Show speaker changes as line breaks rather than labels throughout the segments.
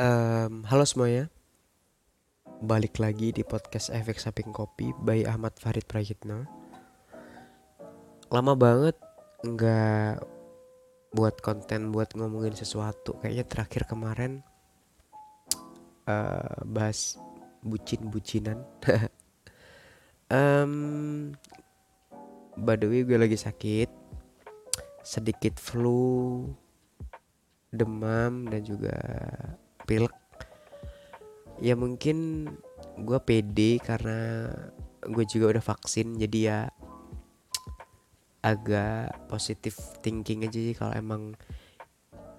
Um, halo semuanya, balik lagi di podcast Efek Samping Kopi by Ahmad Farid Prayitno. Lama banget nggak buat konten buat ngomongin sesuatu. Kayaknya terakhir kemarin uh, bahas bucin-bucinan. um, by the way gue lagi sakit, sedikit flu, demam dan juga pilek. Ya mungkin gue pede karena gue juga udah vaksin jadi ya agak positif thinking aja sih kalau emang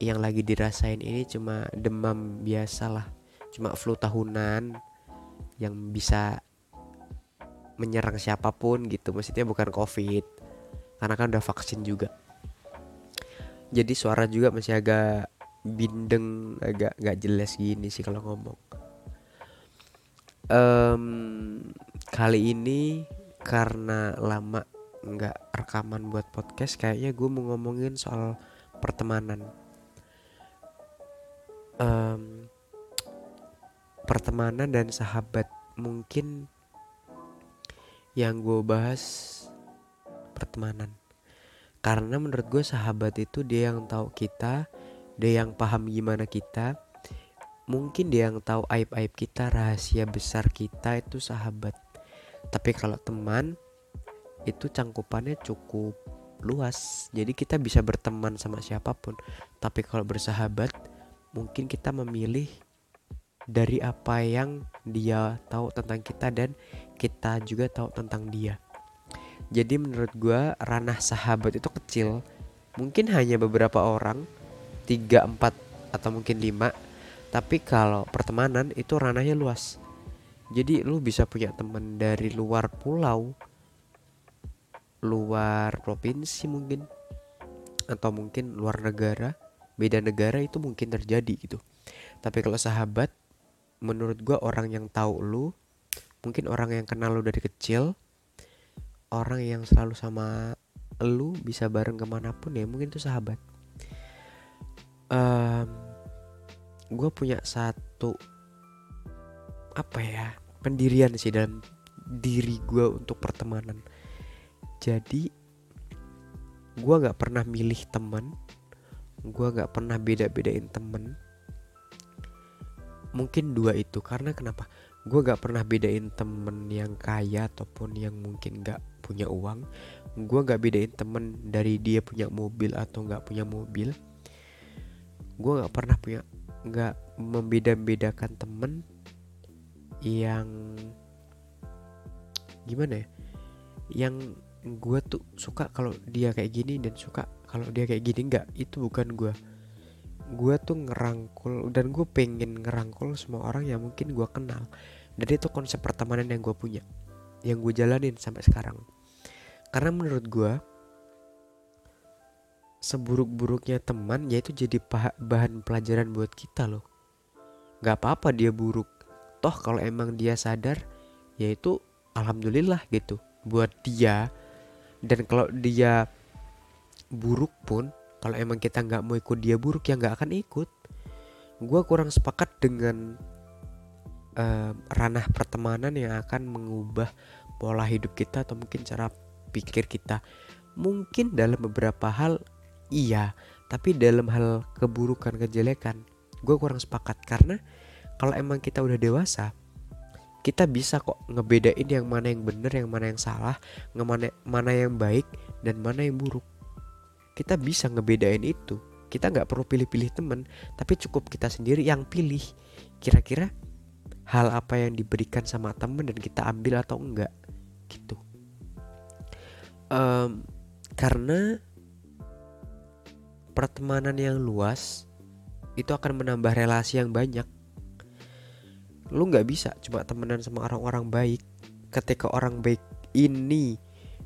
yang lagi dirasain ini cuma demam biasa lah cuma flu tahunan yang bisa menyerang siapa pun gitu. Maksudnya bukan covid karena kan udah vaksin juga. Jadi suara juga masih agak bindeng agak nggak jelas gini sih kalau ngomong. Um, kali ini karena lama nggak rekaman buat podcast kayaknya gue mau ngomongin soal pertemanan. Um, pertemanan dan sahabat mungkin yang gue bahas pertemanan. Karena menurut gue sahabat itu dia yang tahu kita dia yang paham gimana kita. Mungkin dia yang tahu aib-aib kita rahasia besar kita itu sahabat. Tapi kalau teman itu cangkupannya cukup luas. Jadi kita bisa berteman sama siapa pun. Tapi kalau bersahabat mungkin kita memilih dari apa yang dia tahu tentang kita dan kita juga tahu tentang dia. Jadi menurut gue ranah sahabat itu kecil. Mungkin hanya beberapa orang tiga empat atau mungkin lima. Tapi kalau pertemanan itu ranahnya luas. Jadi lu bisa punya teman dari luar pulau luar provinsi mungkin atau mungkin luar negara beda negara itu mungkin terjadi gitu. Tapi kalau sahabat menurut gua orang yang tahu lu mungkin orang yang kenal lu dari kecil orang yang selalu sama lu bisa bareng ke mana pun ya mungkin itu sahabat um, gue punya satu apa ya pendirian sih dalam diri gue untuk pertemanan. Jadi gue nggak pernah milih teman gue nggak pernah beda-bedain temen. Mungkin dua itu karena kenapa? Gue gak pernah bedain temen yang kaya ataupun yang mungkin gak punya uang. Gue gak bedain temen dari dia punya mobil atau gak punya mobil gue nggak pernah punya nggak membeda-bedakan temen yang gimana ya yang gue tuh suka kalau dia kayak gini dan suka kalau dia kayak gini nggak itu bukan gue gue tuh ngerangkul dan gue pengen ngerangkul semua orang yang mungkin gue kenal. Dan itu konsep pertemanan yang gue punya yang gue jalanin sampai sekarang. Karena menurut gue seburuk-buruknya teman yaitu jadi bahan pelajaran buat kita loh. Gak apa-apa dia buruk. Toh kalau emang dia sadar yaitu alhamdulillah gitu. Buat dia dan kalau dia buruk pun kalau emang kita nggak mau ikut dia buruk ya nggak akan ikut. Gue kurang sepakat dengan uh, ranah pertemanan yang akan mengubah pola hidup kita atau mungkin cara pikir kita. Mungkin dalam beberapa hal iya tapi dalam hal keburukan kejelekan gue kurang sepakat. Karena kalau emang kita udah dewasa kita bisa kok ngebedain yang mana yang bener yang mana yang salah mana mana yang baik dan mana yang buruk. Kita bisa ngebedain itu. Kita nggak perlu pilih-pilih temen tapi cukup kita sendiri yang pilih. Kira-kira hal apa yang diberikan sama temen dan kita ambil atau enggak? Gitu. Um, karena pertemanan yang luas itu akan menambah relasi yang banyak. Lu nggak bisa cuma temenan sama orang-orang baik ketika orang baik ini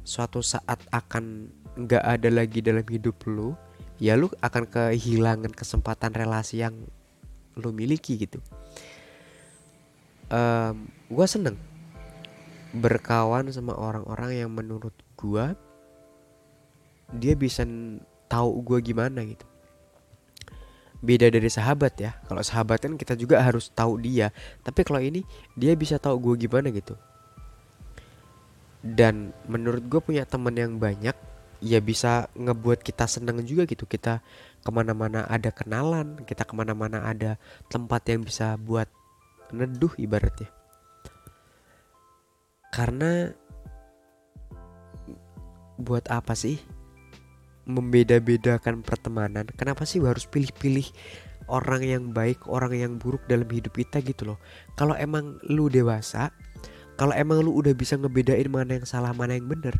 suatu saat akan nggak ada lagi dalam hidup lu ya lu akan kehilangan kesempatan relasi yang lu miliki gitu. Um, gue seneng berkawan sama orang-orang yang menurut gue dia bisa tahu gue gimana gitu. Beda dari sahabat ya. Kalau sahabat kan kita juga harus tahu dia. Tapi kalau ini dia bisa tahu gue gimana gitu. Dan menurut gue punya temen yang banyak ya bisa ngebuat kita seneng juga gitu. Kita ke mana-mana ada kenalan kita ke mana-mana ada tempat yang bisa buat neduh ibaratnya. Karena buat apa sih membeda-bedakan pertemanan. Kenapa sih harus pilih-pilih orang yang baik orang yang buruk dalam hidup kita gitu loh? Kalau emang lu dewasa kalau emang lu udah bisa ngebedain mana yang salah mana yang bener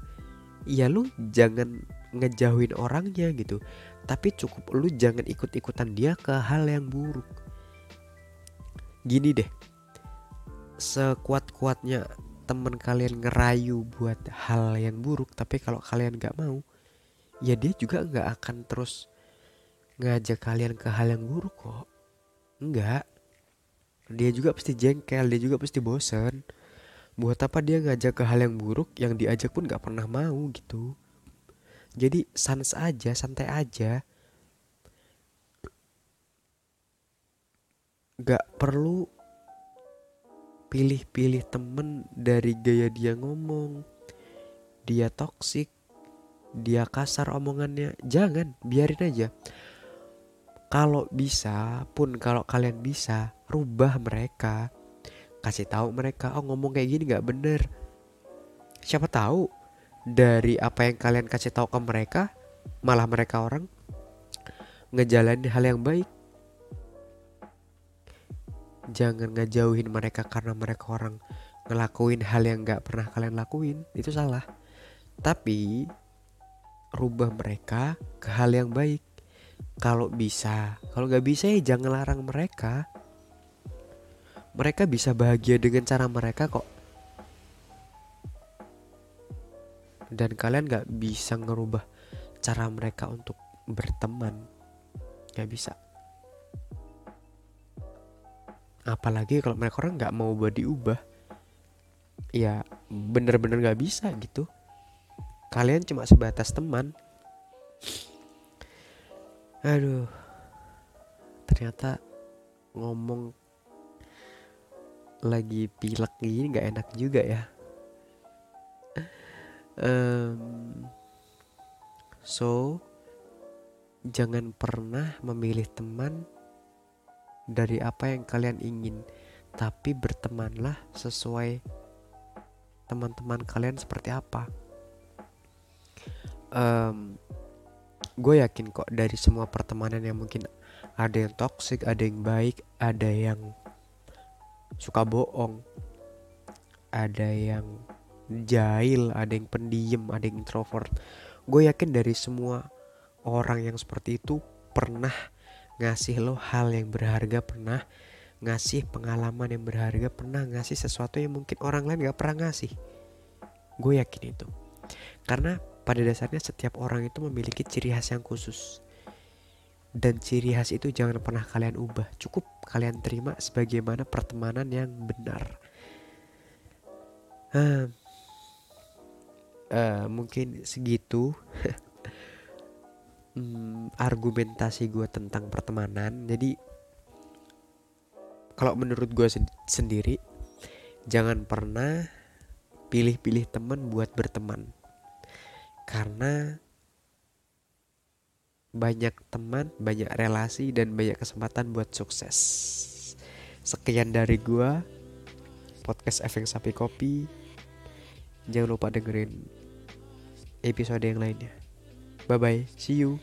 ya lu jangan ngejauhin orangnya gitu. Tapi cukup lu jangan ikut-ikutan dia ke hal yang buruk. Gini deh sekuat-kuatnya temen kalian ngerayu buat hal yang buruk tapi kalau kalian gak mau ya dia juga nggak akan terus ngajak kalian ke hal yang buruk kok. Enggak dia juga pasti jengkel dia juga pasti bosen. Buat apa dia ngajak ke hal yang buruk yang diajak pun nggak pernah mau gitu. Jadi sans aja santai aja. Nggak perlu pilih-pilih temen dari gaya dia ngomong. Dia toksik dia kasar omongannya jangan biarin aja. Kalau bisa pun kalau kalian bisa rubah mereka. Kasih tahu mereka oh ngomong kayak gini nggak bener. Siapa tahu dari apa yang kalian kasih tahu ke mereka malah mereka orang ngejalanin hal yang baik. Jangan ngejauhin mereka karena mereka orang ngelakuin hal yang nggak pernah kalian lakuin. Itu salah. Tapi rubah mereka ke hal yang baik. Kalau bisa kalau gak bisa ya jangan larang mereka. Mereka bisa bahagia dengan cara mereka kok. Dan kalian gak bisa ngerubah cara mereka untuk berteman. Gak bisa. Apalagi kalau mereka orang nggak mau diubah. Ya bener-bener gak bisa gitu kalian cuma sebatas teman. Aduh. Ternyata ngomong lagi pilek gini nggak enak juga ya. Um, so jangan pernah memilih teman dari apa yang kalian ingin tapi bertemanlah sesuai teman-teman kalian seperti apa um, gue yakin kok dari semua pertemanan yang mungkin ada yang toxic, ada yang baik, ada yang suka bohong, ada yang jahil, ada yang pendiam, ada yang introvert. Gue yakin dari semua orang yang seperti itu pernah ngasih lo hal yang berharga, pernah ngasih pengalaman yang berharga, pernah ngasih sesuatu yang mungkin orang lain gak pernah ngasih. Gue yakin itu. Karena pada dasarnya setiap orang itu memiliki ciri khas yang khusus. Dan ciri khas itu jangan pernah kalian ubah. Cukup kalian terima sebagaimana pertemanan yang benar. Uh, mungkin segitu hmm, argumentasi gue tentang pertemanan. Jadi kalau menurut gue sendiri, jangan pernah pilih-pilih teman buat berteman karena banyak teman, banyak relasi dan banyak kesempatan buat sukses. Sekian dari gua podcast Efek Sapi Kopi. Jangan lupa dengerin episode yang lainnya. Bye bye, see you.